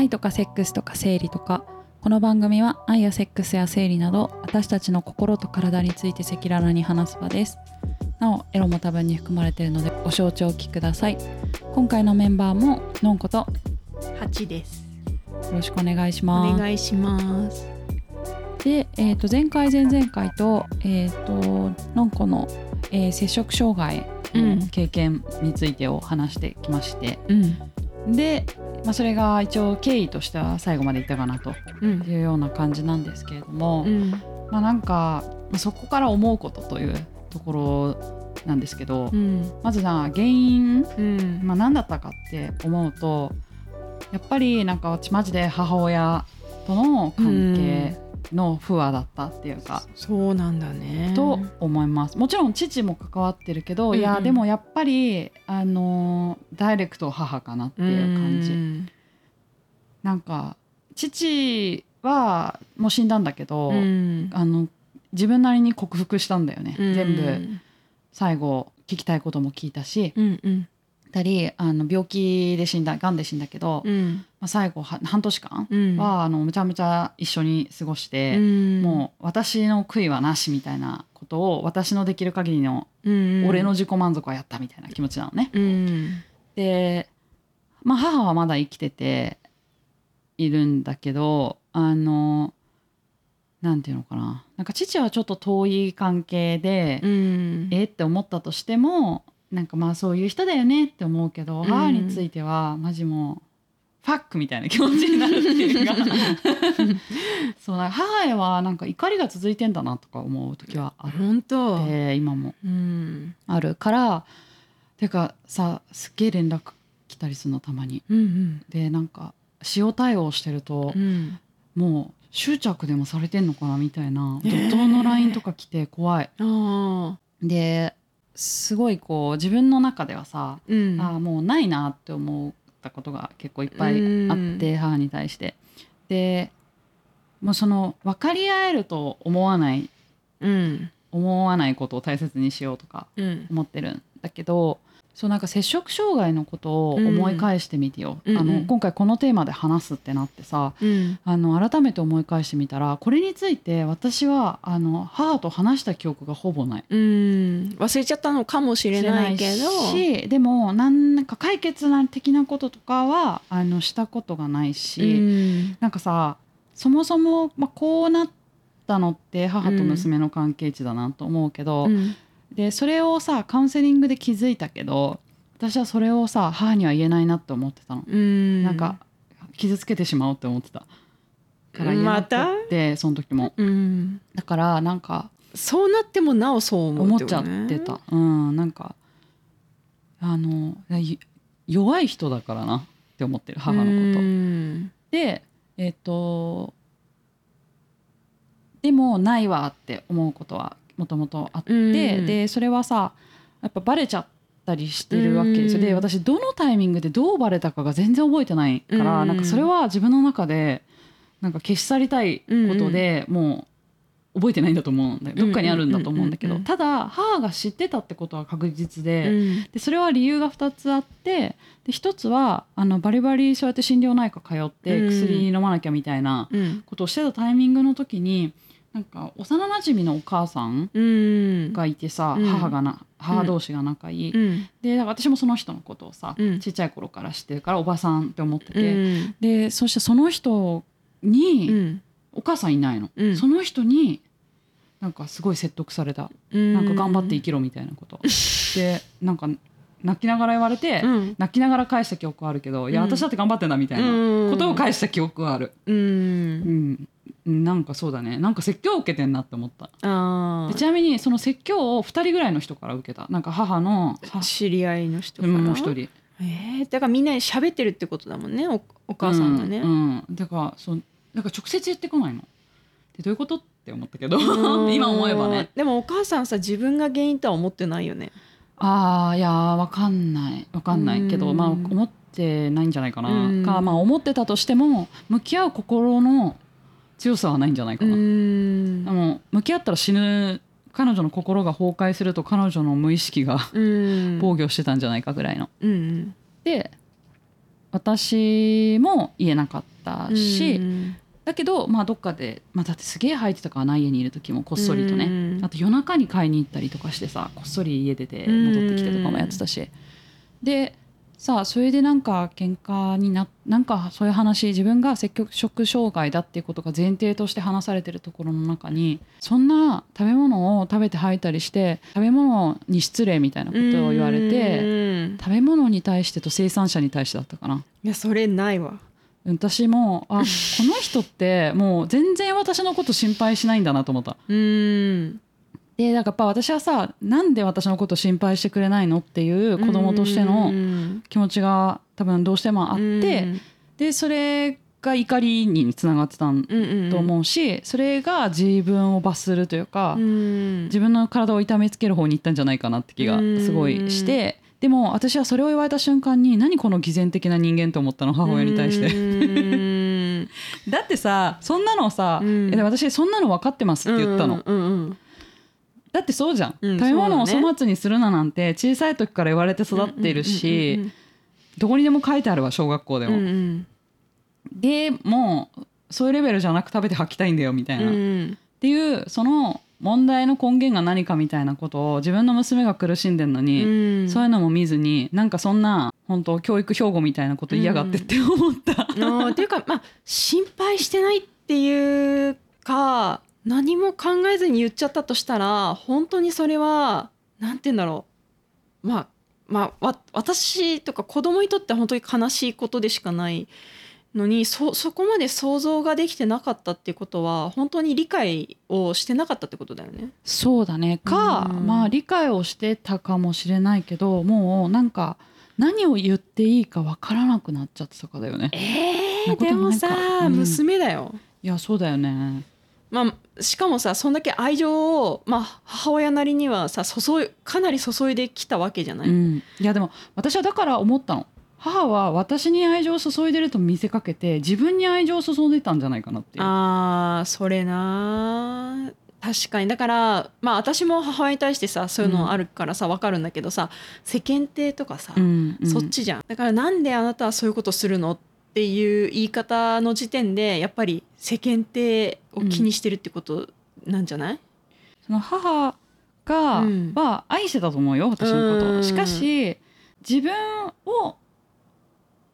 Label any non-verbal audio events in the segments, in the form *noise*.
愛とかセックスとか生理とかこの番組は愛やセックスや生理など私たちの心と体について赤裸々に話す場ですなおエロも多分に含まれているのでご承知おきください今回のメンバーものんこと八です。よろしくお願いしおます願いします。で、えー、と前回前々回と,、えー、とのんこの、えー摂食障害の経験についてを話してきまして、うん。で、まあ、それが一応経緯としては最後までいったかなとうん。いうような感じなんですけれども、うん。まあ、なんかまあそこから思うことというところなんですけど、うん。まずな原因、うん。まあ、何だったかって思うとやっぱりなんか私マジで母親との関係の不和だったっていうか、そうなんだね。と思いますもちろん父も関わってるけど、うんうんいやでもやっぱりあのダイレクト母かなっていう感じ、うんなんか父はもう死んだんだけど、うん。あの自分なりに克服したんだよね、うん全部。最後聞きたいことも聞いたしうんうん。2人あの病気で死んだがんで死んだけど、うん。まあ、最後は半年間うん。は、あのむちゃむちゃ一緒に過ごして、うん、もう私の悔いはなしみたいなことを私のできる限りのうん、俺の自己満足はやったみたいな気持ちなのね。うん。で、まあ、母はまだ生きてているんだけどあのなんていうのかななんか父はちょっと遠い関係で、うん。えって思ったとしてもなんかまあそういう人だよねって思うけど、ん母についてはマジもうファックみたいな気持ちになるっていうか *laughs* そうなんか母へはなんか怒りが続いてんだなとか思う時はあっ本当。て今もうん。あるからてかさすっげえ連絡来たりするのたまに。うんでなんか塩対応してるとうん。うん。もう執着でもされてんのかなみたいなえー怒涛の LINE とか来て怖い。ああ。ですごいこう自分の中ではさ、うん。ああもうないなって思ったことが結構いっぱいあって母に対して。でもうその分かり合えると思わないうん。思わないことを大切にしようとかうん。思ってるんだけどそうなんか摂食障害のことを思い返してみてよ、うんあの今回このテーマで話すってなってさうん。あの改めて思い返してみたらこれについて私はあの母と話した記憶がほぼない。うん。忘れちゃったのかもしれないけど。しでも何か解決な的なこととかはあのしたことがないし、うん。なんかさそもそも、まあ、こうなったのって母と娘の関係値だなと思うけど、うん。でそれをさカウンセリングで気づいたけど私はそれをさ母には言えないなって思ってたの、うん。なんか傷つけてしまうって思ってた。から言えなてその時も。うん。だからなんかそうなってもなおそう思う思っちゃってた、うんなんかあのい弱い人だからなって思ってる母のこと、うん。でえっ、とでもないわって思うことはもともとあって、うんでそれはさやっぱバレちゃったりしてるわけ。ですよ、うん。で私どのタイミングでどうバレたかが全然覚えてないから、うんなんかそれは自分の中でなんか消し去りたいことで、もう覚えてないんだと思うんだよ。どっかにあるんだと思うんだけど、うんうんうん。ただ母が知ってたってことは確実で,、うん。でそれは理由が2つあってで1つはあのバリバリそうやって心療内科通ってうん。薬飲まなきゃみたいなうん。ことをしてたタイミングの時になんか幼なじみのお母さんうん。がいてさ、うん。母がな母同士が仲いい、うん。で私もその人のことをさ、うん。ちっちゃい頃から知ってるからおばさんって思ってうて、ん。でそしてその人に、うん。お母さんいないの、うん。その人になんかすごい説得された、なんか頑張って生きろみたいなこと、*laughs* でなんか泣きながら言われて、うん。泣きながら返した記憶はあるけど、いやうん。私だって頑張ってんだみたいなうん。ことを返した記憶はある、うん。うんなんかそうだね。なんか説教を受けてんなって思った。あでちなみにその説教を2人ぐらいの人から受けた。なんか母のあ知り合いの人うから？んもう一人。えー、だからみんなで喋ってるってことだもんねおお母さんがね、うんうん。だからそうだから直接言ってこないの。でどういうことって思ったけどうん。*laughs* 今思えばね。でもお母さんさ自分が原因とは思ってないよね。ああいやーわかんない。わかんないけど、うん。まあ思ってないんじゃないかな、うん。かまあ思ってたとしても向き合う心の強さはないんじゃないかな、ん。でも向き合ったら死ぬ彼女の心が崩壊すると彼女の無意識がうん。防御してたんじゃないかぐらいの。うんで私も言えなかったし、うんだけどまあどっかで、まあ、だってすげえ吐いてたからな家にいる時もこっそりとね、うん。あと夜中に買いに行ったりとかしてさこっそり家出て戻ってきてとかもやってたし、でさあそれでなんか喧嘩にななんかそういう話自分が積極食障害だっていうことが前提として話されてるところの中にそんな食べ物を食べて吐いたりして食べ物に失礼みたいなことを言われて、うん食べ物に対してと生産者に対してだったかな。いやそれないわ私もあこの人ってもう全然私のこと心配しないんだなと思った。うんでだからやっぱ私はさなんで私のこと心配してくれないのっていう子供としてうのん。気持ちが多分どうしてもあって、でそれが怒りにつながってたと思うし、それが自分を罰するというか、うん。自分の体を痛めつける方に行ったんじゃないかなって気がすごいして、でも私はそれを言われた瞬間に何この偽善的な人間と思ったの母親に対して。て *laughs* だってさそんなのさ、うん。私そんなの分かってますって言ったの、うんうんうんだってそうじゃん、うん食べ物をそうだね粗末にするななんて小さい時から言われて育ってるし、うんどこにでも書いてあるわ小学校でうんも、うん。でもうそういうレベルじゃなく食べて吐きたいんだよみたいな、うっん。ていうその問題の根源が何かみたいなことを自分の娘が苦しんでんのに、うん。そういうのも見ずになんかそんな本当教育標語みたいなこと嫌がってって思った、あーっていうかまあ心配してないっていうか何も考えずに言っちゃったとしたら本当にそれはなんて言うんだろう。まあまあわ私とか子供にとっては本当に悲しいことでしかないのにそそこまで想像ができてなかったっていうことは本当に理解をしてなかったってことだよね。そうだね。か、うん。まあ理解をしてたかもしれないけどもうなんか何を言っていいかわからなくなっちゃってたかだよね。えそんなことでもさ、うん。娘だよ。いやそうだよねまあ、しかもさそんだけ愛情を、まあ、母親なりにはさ注いかなり注いできたわけじゃない、うん、いやでも私はだから思ったの。母は私に愛情を注いでると見せかけて自分に愛情を注いでたんじゃないかなっていう。あーそれな。確かに。だからまあ私も母親に対してさそういうのあるからさ、わかるんだけどさ世間体とかさ、うんうん。そっちじゃん。だからなんであなたはそういうことするの？っていう言い方の時点でやっぱり世間体を気にしてるってことなんじゃない、その母が、うん。は愛してたと思うよ私のこと、うん。しかし自分を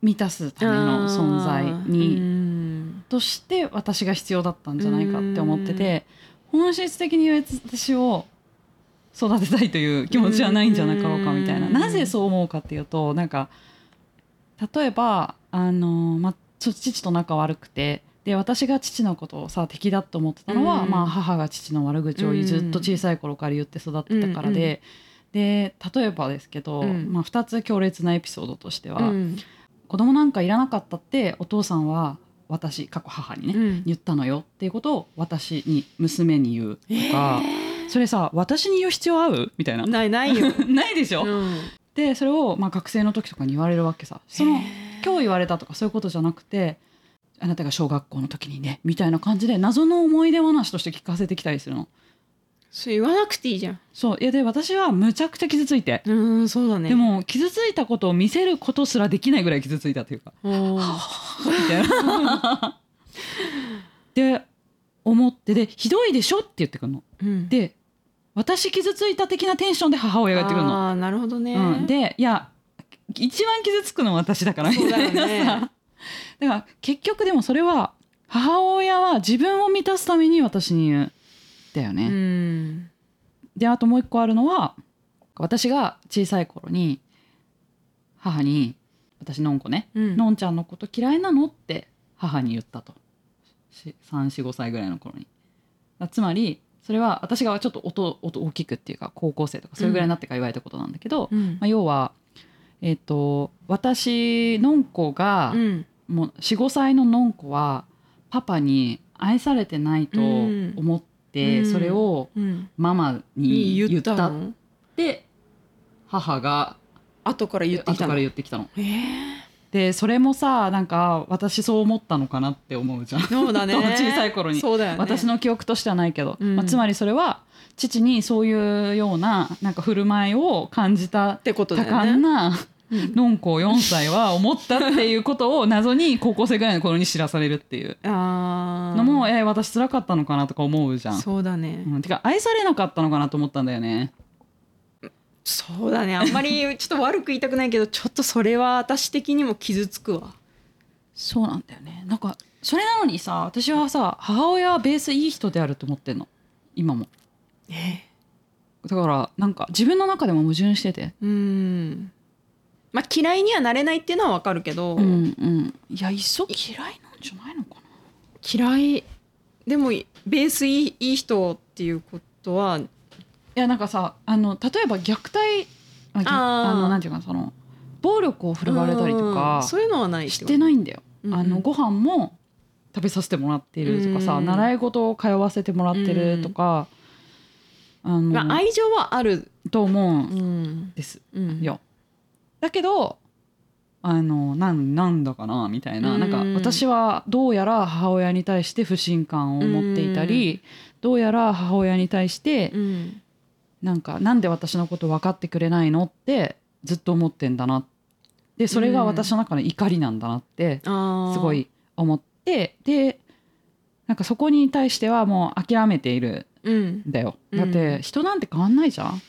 満たすための存在に、にとして私が必要だったんじゃないかって思ってて本質的に私を育てたいという気持ちはないんじゃなかろうかみたいな。うん。なぜそう思うかっていうとなんか例えばあの、ま父と仲悪くてで私が父のことをさ敵だと思ってたのは、うんまあ、母が父の悪口をずっと小さい頃から言って育ってたからで。で例えばですけど、うん。まあ、2つ強烈なエピソードとしては、うん。子供なんかいらなかったってお父さんは私過去母にね、うん。言ったのよっていうことを私に娘に言うとか、えそれさ私に言う必要ある？みたいな。ーないないよ。*laughs* ないでしょ、うん。でそれをまあ学生の時とかに言われるわけさ。その今日言われたとかそういうことじゃなくてあなたが小学校の時にねみたいな感じで謎の思い出話として聞かせてきたりするのそれ言わなくていいじゃん。そういやで私はむちゃくちゃ傷ついて、うんそうだね。でも傷ついたことを見せることすらできないぐらい傷ついたというかおー *laughs* みたいな。で思ってでひどいでしょって言ってくるの。うんで私傷ついた的なテンションで母親が言ってくるの。ああなるほどね。うん、でいや一番傷つくのは私だからみたいなね。さ。だから結局でもそれは母親は自分を満たすために私に言う。んだようね。ん。であともう一個あるのは私が小さい頃に母に私のんこねうん。のんちゃんのこと嫌いなのって母に言ったと。345歳ぐらいの頃に。だつまりそれは私がちょっと音音大きくっていうか高校生とかそれぐらいになってから言われたことなんだけど、うん。まあ、要はえっ、と私のんこが、うん。もう45歳ののんこはパパに愛されてないと思って、うん。それをうん。ママにに言ったた。のて母が後から言ってき後からたの。言ってきたの。ええでそれもさなんか私そう思ったのかなって思うじゃんそうだね。*laughs* 小さい頃にそうだよね。私の記憶としてはないけど、うんまあ、つまりそれは父にそういうようななんか振る舞いを感じたってこと多だよね。感なうんのんこ4歳は思ったっていうことを謎に高校生ぐらいの頃に知らされるっていうのもえー私辛かったのかなとか思うじゃん。そうだね、うん、てか愛されなかったのかなと思ったんだよね。そうだね。あんまりちょっと悪く言いたくないけどちょっとそれは私的にも傷つくわ。そうなんだよね。なんかそれなのにさ私はさ母親はベースいい人であると思ってんの。今も。え？だからなんか自分の中でも矛盾してて。うん。まあ嫌いにはなれないっていうのはわかるけど、うんうん。いやいっそ嫌いなんじゃないのかな。嫌いでもベースいいいい人っていうことはいやなんかさあの例えば虐待あぎあー。あのなんていうかその暴力を振るわれたりとうんかそういうのはないしてないんだよ、うんうん。あのご飯も食べさせてもらってるとかさ、うん習い事を通わせてもらってるとか、あの、まあ、愛情はある、と思ううんんですうん、よ。だけどあのなんなんだかなみたいな,、うんなんか私はどうやら母親に対して不信感を持っていたり、どうやら母親に対してうんなんかなんで私のこと分かってくれないのってずっと思ってんだな。でそれが私の中の怒りなんだなってすごい思ってでなんかそこに対してはもう諦めているうん。んだよ。うん。だって人なんて変わんないじゃん。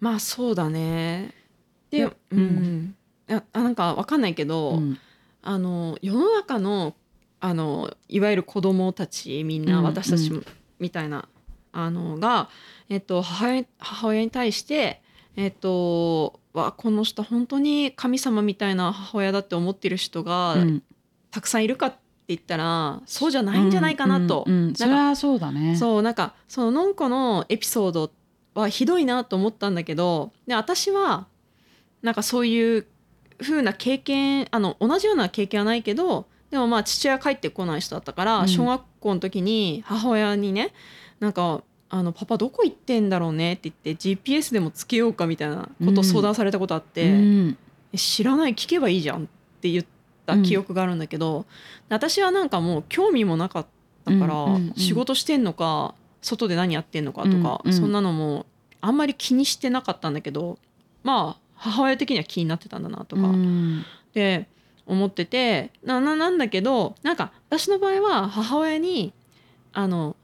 まあそうだね。でう、ん、ああなんかわかんないけど、うん。あの世の中のあのいわゆる子供たちみんな、うん。私たちうみたいなあのが、えっと、母親母親に対して、えっと、わこの人本当に神様みたいな母親だって思ってる人がうんたくさんいるかって言ったら、そうじゃないんじゃないかなと。うんうんうんそれはそうだね。そうなんかそののんこのエピソードはひどいなと思ったんだけどで私はなんかそういう風な経験あの同じような経験はないけどでもまあ父親帰ってこない人だったから、うん小学校の時に母親にねなんかあの「パパどこ行ってんだろうね」って言って GPS でもつけようかみたいなことを相談されたことあって。うんえ知らない聞けばいいじゃんって言った記憶があるんだけど、私はなんかもう興味もなかったから、うんうんうん。仕事してんのか外で何やってんのかとか、うんうん。そんなのもあんまり気にしてなかったんだけどまあ母親的には気になってたんだなとか、うん。で思っててなななんだけどなんか私の場合は母親にあの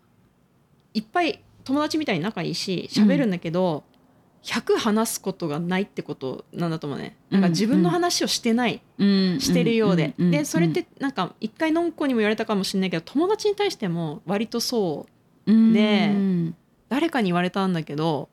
いっぱい友達みたいに仲いいし喋るんだけど、100話すことがないってことなんだと思うね。なんか自分の話をしてない、うん。してるようで、ん。ん。でそれってなんか一回のんこにも言われたかもしれないけど友達に対しても割とそううんでうん。誰かに言われたんだけど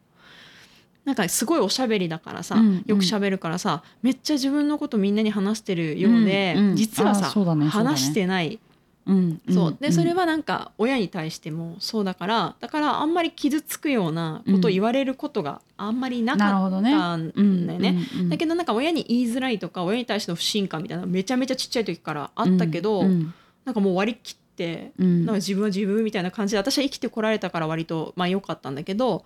なんかすごいおしゃべりだからさ、うん。よくしゃべるからさめっちゃ自分のことみんなに話してるようで、うん。うん。実はさ、ね。ね。話してないうん。そう。でそれははなんか親に対してもそうだからだからあんまり傷つくようなことを言われることがあんまりなかっなるほどね。たんだよね。だけどどなんか親に言いづらいとか親に対しての不信感みたいなのめちゃめちゃちっちゃい時からあったけど、うんなんかもう割り切ってうん。なんか自分は自分みたいな感じで私は生きてこられたから割とまあ良かったんだけど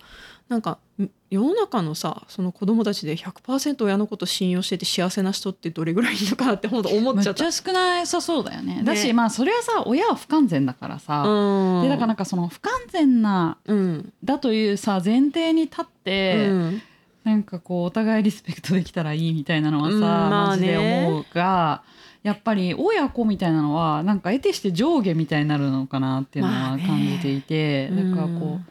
なんかん世の中のさその子供たちで100%親のこと信用してて幸せな人ってどれぐらいいるのかなって本当思っちゃった。めっちゃ少なさそうだよね。ね。だしまあそれはさ親は不完全だからさうん。でだからなんかその不完全なうん。だというさ前提に立って、うん。なんかこうお互いリスペクトできたらいいみたいなのはさ、うんまあマジでね思うがやっぱり親子みたいなのはなんか得てして上下みたいになるのかなっていうのはまあね感じていて、だからこう、うん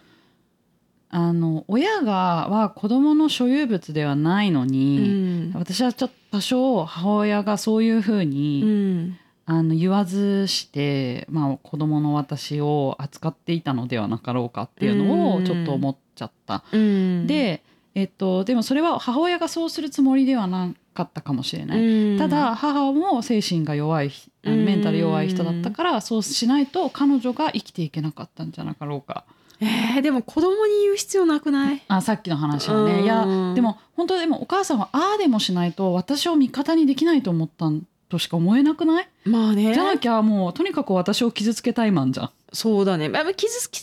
あの親がは子供の所有物ではないのうに、ん。私はちょっと多少母親がそういうふうに、うん。あの言わずして、まあ、子供の私を扱っていたのではなかろうかっていうのをちょっと思っちゃった。うん。で、えっと、でもそれは母親がそうするつもりではなかったかもしれない。うん。ただ母も精神が弱いメンタル弱い人だったからそうしないと彼女が生きていけなかったんじゃなかろうか。えーでも子供に言う必要なくない？あさっきの話はうん。ねいやでも本当でもお母さんはああでもしないと私を味方にできないと思ったんとしか思えなくない？まあね。じゃなきゃもうとにかく私を傷つけたいマンじゃん。そうだね。まあ傷つけ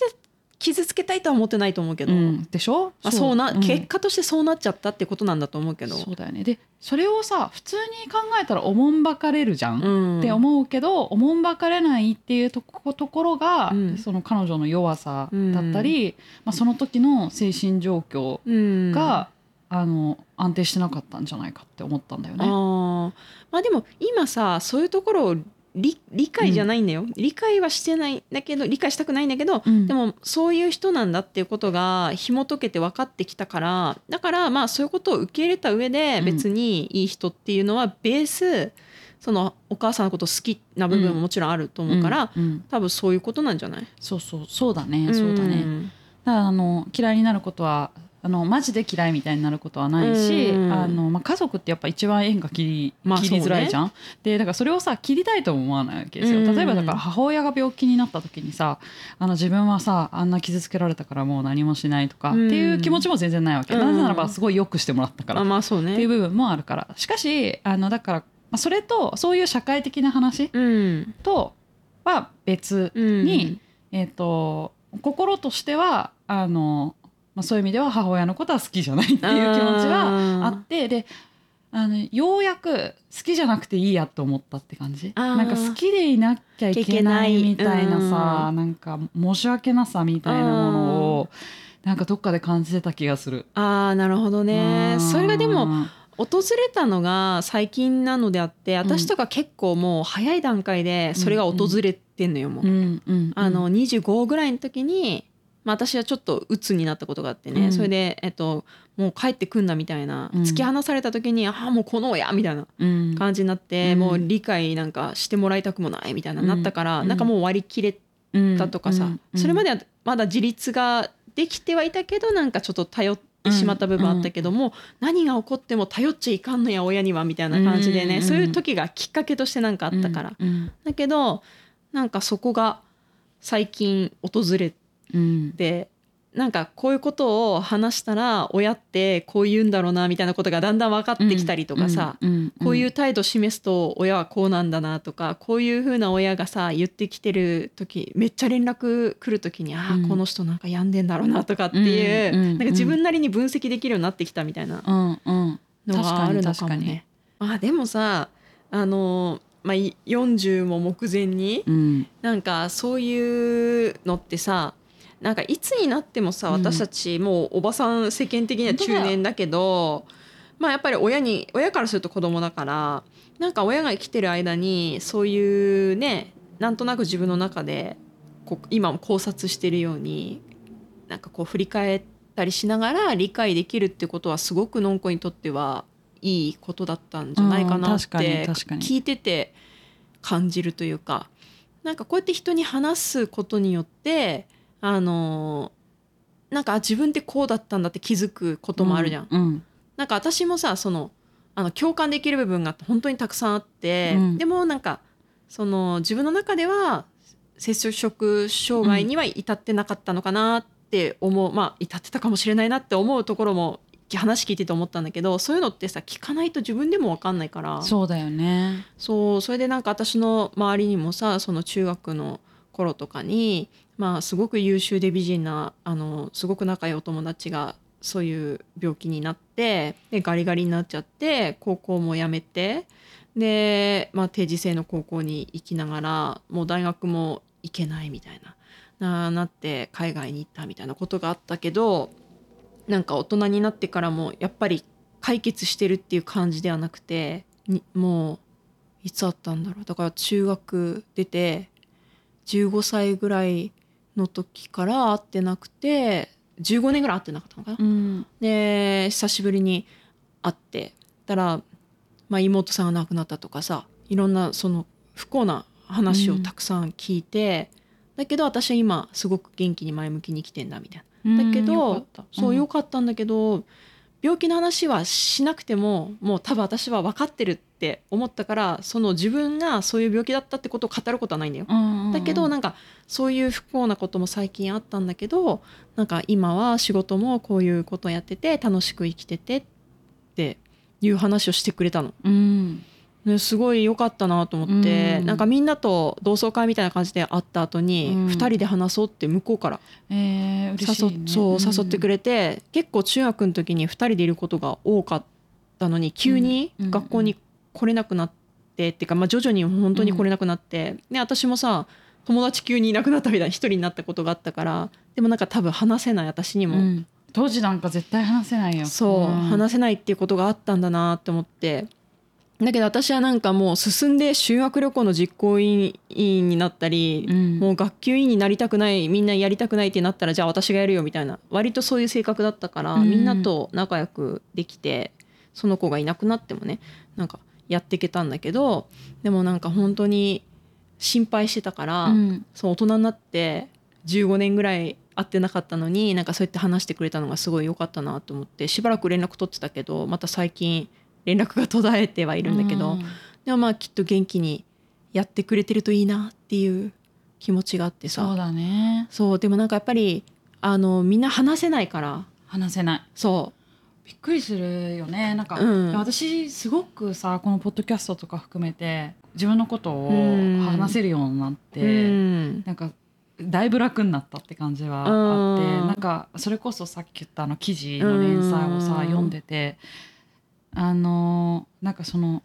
傷つけたいとは思ってないと思うけど、うん、でしょ？まあ、そうな、ん。結果としてそうなっちゃったってことなんだと思うけど。そうだよね。でそれをさ普通に考えたらおもんばかれるじゃん、うん。って思うけどおもんばかれないっていうとこところが、うん。その彼女の弱さだったり、まあ、その時の精神状況うん。があの安定してなかったんじゃないかって思ったんだよね。あー。まあでも今さそういうところを理理解じゃないんだよ、理解はしてないんだけど理解したくないんだけど、うん。でもそういう人なんだっていうことが紐解けて分かってきたからだからまあそういうことを受け入れた上でうん。別にいい人っていうのはベースそのお母さんのこと好きな部分ももちろんあると思うから、うん。うん。多分そういうことなんじゃない？そうそう。そうだね。そうだね。んだからあの嫌いになることはあのマジで嫌いみたいになることはないし、うんあのまあ、家族ってやっぱ一番縁が切り,、まあ切りづらいじゃん？でだからそれをさ切りたいとも思わないわけですよ。うん例えばだから母親が病気になった時にさあの自分はさあんな傷つけられたからもう何もしないとかっていう気持ちも全然ないわけ。うん。なぜならばすごい良くしてもらったから。あまあそうね。っていう部分もあるから。しかしあのだからまあそれとそういう社会的な話うん。とは別うん。にえー、と心としてはあの、まあ、そういう意味では母親のことは好きじゃないっていう気持ちがあってであのようやく好きじゃなくていいやと思ったって感じ。なんか好きでいなきゃいけないみたいなさ、うん。なんか申し訳なさみたいなものをなんかどっかで感じてた気がする。ああなるほどね。うん。それがでも訪れたのが最近なのであってん。私とか結構もう早い段階でそれが訪れてんのよもう。あの25ぐらいの時に、まあ、私はちょっと鬱になったことがあってね、うん。それで、えっと、もう帰ってくんなみたいな、うん。突き放された時にああもうこの親みたいなうん。感じになって、うん。もう理解なんかしてもらいたくもないみたいななったから、うん。なんかもう割り切れたとかさ、それまではまだ自立ができてはいたけどなんかちょっと頼ってしまった部分あったけども、何が起こっても頼っちゃいかんのや親にはみたいな感じでね、うん。そういう時がきっかけとしてなんかあったから、うん。だけどなんかそこが最近訪れうん。てなんかこういうことを話したら親ってこう言うんだろうなみたいなことがだんだん分かってきたりとかさ、うんうんこういう態度示すと親はこうなんだなとかこういう風な親がさ言ってきてる時めっちゃ連絡来る時にああ、うん。この人なんか病んでんだろうなとかっていう、うんうんなんか自分なりに分析できるようになってきたみたいなうんうん。のがあるのかもね。あでもさあの、まあ、い40も目前にうん。なんかそういうのってさなんかいつになってもさうん。私たちもうおばさん世間的には中年だけどまあやっぱり親に親からすると子供だからなんか親が生きてる間にそういうねなんとなく自分の中でこう今も考察してるようになんかこう振り返ったりしながら理解できるってことはすごくのんこにとってはいいことだったんじゃないかなって聞いてて感じるというかなんかこうやって人に話すことによってあのなんかあ自分ってこうだったんだって気づくこともあるじゃん。うんなんか私もさそのあの共感できる部分が本当にたくさんあって、うんでもなんかその自分の中では摂食障害には至ってなかったのかなって思う、まあ至ってたかもしれないなって思うところも話聞いてて思ったんだけどそういうのってさ聞かないと自分でも分かんないからそうだよね。そうそれでなんか私の周りにもさその中学の頃とかにまあすごく優秀で美人なあのすごく仲良いお友達がそういう病気になってでガリガリになっちゃって高校も辞めてで、まあ、定時制の高校に行きながらもう大学も行けないみたいなななって海外に行ったみたいなことがあったけどなんか大人になってからもやっぱり解決してるっていう感じではなくてもういつあったんだろう。だから中学出て15歳ぐらいの時から会ってなくて15年ぐらい会ってなかったのかな。うんで久しぶりに会ってたら、まあ、妹さんが亡くなったとかさいろんなその不幸な話をたくさん聞いて、だけど私は今すごく元気に前向きに生きてんだみたいな。だけど、そうよかったんだけど病気の話はしなくてももう多分私は分かってるって思ったからその自分がそういう病気だったってことを語ることはないんだよ。だけどなんかそういう不幸なことも最近あったんだけどなんか今は仕事もこういうことをやってて楽しく生きててっていう話をしてくれたの。うんね、すごい良かったなと思って、うん。なんかみんなと同窓会みたいな感じで会った後にうん。2人で話そうって向こうから誘,、そう誘ってくれて、結構中学の時に2人でいることが多かったのに急にうん。学校に来れなくなって、っていうか、まあ、徐々に本当に来れなくなって、で私もさ友達急にいなくなったみたいな一人になったことがあったからでもなんか多分話せない私にも、うん。当時なんか絶対話せないよ。そう、ん。話せないっていうことがあったんだなって思ってだけど私はなんかもう進んで修学旅行の実行委員になったり、うん。もう学級委員になりたくないみんなやりたくないってなったらじゃあ私がやるよみたいな割とそういう性格だったから、うん。みんなと仲良くできてその子がいなくなってもねなんかやっていけたんだけどでもなんか本当に心配してたから、うん。そう大人になって15年ぐらい会ってなかったのになんかそうやって話してくれたのがすごい良かったなと思ってしばらく連絡取ってたけどまた最近連絡が途絶えてはいるんだけど、うん。でもまあきっと元気にやってくれてるといいなっていう気持ちがあってさ。そうだね。そうでもなんかやっぱりあのみんな話せないから。話せない。そびっくりするよね。なんか、うん。私すごくさこのポッドキャストとか含めて自分のことをうん。話せるようになって、う、うん。なんかだいぶ楽になったって感じはあって、うん。なんかそれこそさっき言ったあの記事の連載をさ、うん。読んでてあのなんかその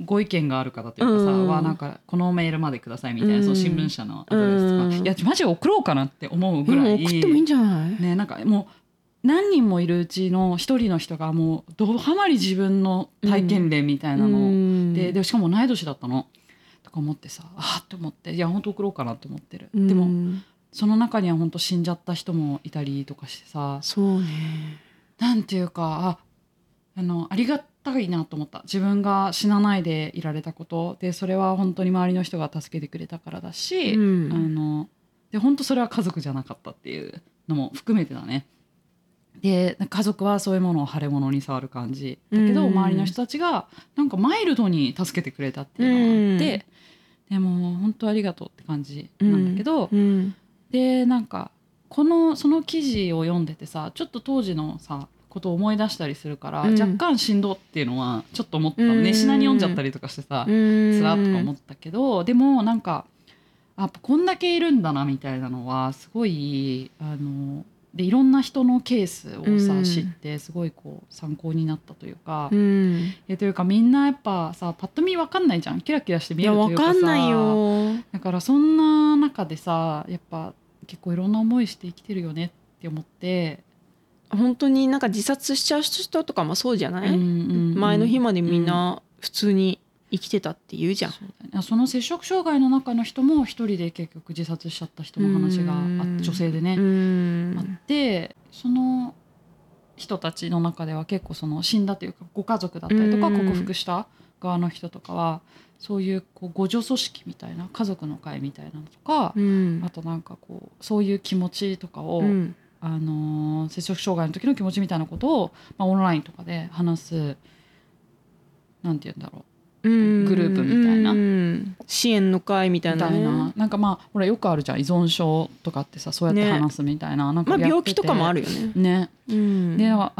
ご意見がある方というかさ、うんはなんかこのメールまでくださいみたいな、うんその新聞社のアドレスとか、うんいやマジ送ろうかなって思うぐらい、うん送ってもいいんじゃない、ねなんかもう何人もいるうちの一人の人がもうどハマり自分の体験談みたいなの。ででしかも同い年だったの。とか思ってさあーって思っていや本当送ろうかなって思ってる、うん。でもその中には本当死んじゃった人もいたりとかしてさ。そうね。なんていうかああのありがたいなと思った。自分が死なないでいられたこと。でそれは本当に周りの人が助けてくれたからだし、うん。あので本当それは家族じゃなかったっていうのも含めてだね。で家族はそういうものを腫れ物に触る感じだけど、うん。周りの人たちがなんかマイルドに助けてくれたっていうのがあって、でも本当ありがとうって感じなんだけど、うん。でなんかこのその記事を読んでてさちょっと当時のさことを思い出したりするから、うん。若干しんどっていうのはちょっと思った。うん。熱心に読んじゃったりとかしてさ、つつらっとか思ったけどでもなんかあやっぱこんだけいるんだなみたいなのはすごいあのでいろんな人のケースをさ、うん。知ってすごいこう参考になったというか、うん。えというかみんなやっぱさパッと見わかんないじゃん。キラキラして見えるというかさかんないよ。だからそんな中でさやっぱ結構いろんな思いして生きてるよねって思って、本当になんか自殺しちゃう人とかもそうじゃない、前の日までみんな普通に生きてたって言うじゃん、そその摂食障害の中の人も一人で結局自殺しちゃった人の話があうん。女性でね、うん。あってその人たちの中では結構その死んだというかご家族だったりとかうん。克服した側の人とかはそういうこう互助組織みたいな家族の会みたいなのとか、うん。あとなんかこうそういう気持ちとかを、うんあのー摂食障害の時の気持ちみたいなことを、まあ、オンラインとかで話すなんて言うんだろう。ん。グループみたいな。うん。支援の会みたいなね。な、なんかまあほらよくあるじゃん依存症とかってさそうやってね。話すみたいな,、なんかまあ病気とかもあるよね、ね。うん。であ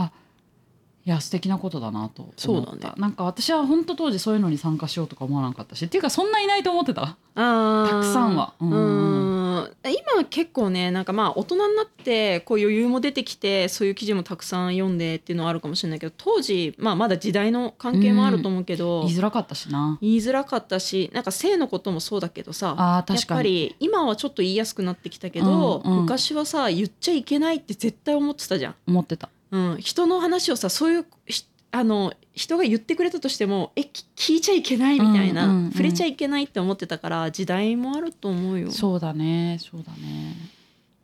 いや素敵なことだなと思ったそうだね。なんか私は本当当時そういうのに参加しようとか思わなかったしっていうかそんないないと思ってた。あー。たくさんは。ううんん。今は結構ねなんかまあ大人になってこう余裕も出てきてそういう記事もたくさん読んでっていうのはあるかもしれないけど当時、まあ、まだ時代の関係もあると思うけど、言いづらかったしな。言いづらかったしなんか性のこともそうだけどさあーやっぱ確かにり今はちょっと言いやすくなってきたけど、うんうん。昔はさ言っちゃいけないって絶対思ってたじゃん。思ってたうん、人の話をさそういうひあの人が言ってくれたとしてもえき聞いちゃいけないみたいな、うんうんうん触れちゃいけないって思ってたから時代もあると思うよ。そうだねそうだね。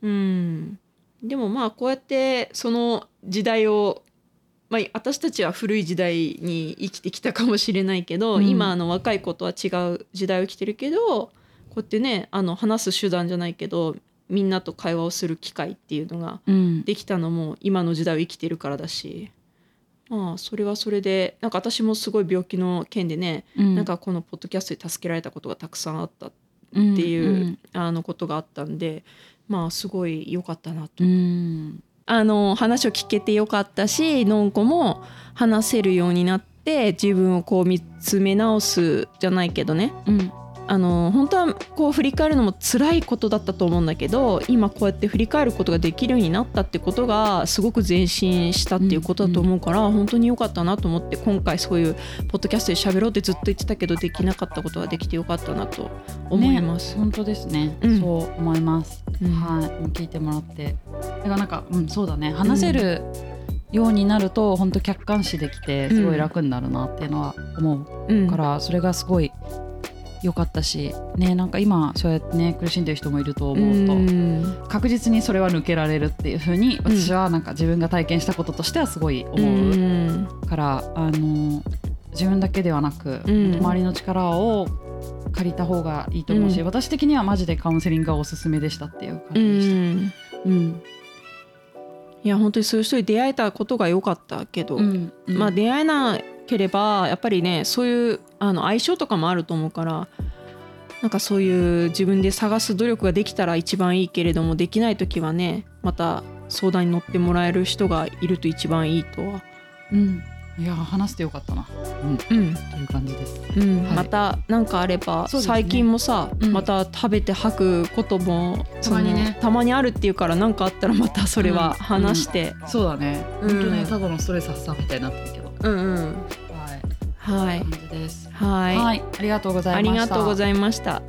うん、でもまあこうやってその時代を、まあ、私たちは古い時代に生きてきたかもしれないけど、うん。今の若い子とは違う時代を生きてるけどこうやってねあの話す手段じゃないけどみんなと会話をする機会っていうのがうん。できたのも今の時代を生きてるからだし。まあそれはそれでなんか私もすごい病気の件でね、うん。なんかこのポッドキャストで助けられたことがたくさんあったってっていう、あのことがあったんでまあすごい良かったなと。うん。あの話を聞けてよかったしのんこも話せるようになって自分をこう見つめ直すじゃないけどね。うんあの本当はこう振り返るのも辛いことだったと思うんだけど今こうやって振り返ることができるようになったってことがすごく前進したっていうことだと思うから、本当に良かったなと思って今回そういうポッドキャストで喋ろうってずっと言ってたけどできなかったことができてよかったなと思います。ね本当ですね、うん。そう思います、うん。はい。聞いてもらって。だからなんか、うん、そうだね。話せるようになると、本当客観視できてすごい楽になるなっていうのは思ううん。から、それがすごい良かったしねなんか今そうやってね苦しんでる人もいると思うと、うん。確実にそれは抜けられるっていう風に私はなんか自分が体験したこととしてはすごい思う、うん。からあの自分だけではなく、うん。周りの力を借りた方がいいと思うし、うん。私的にはマジでカウンセリングがおすすめでしたっていう感うじでした。ん。うん。いや本当にそういう人に出会えたことが良かったけど、うん。まあ出会えなければやっぱりねそういうあの相性とかもあると思うからなんかそういう自分で探す努力ができたら一番いいけれどもできない時はねまた相談に乗ってもらえる人がいると一番いいとは、うん、いや話してよかったな、うん、とうん。いう感じです。うん。はい。また何かあれば、ね。最近もさ、うん。また食べて吐くこともたまにね。たまにあるっていうから何かあったらまたそれは話して、そうだね、うん。本当ねただのストレス発散みたいになってるけど、うん、うんはい、はいありがとうござあいました。りがとうございました。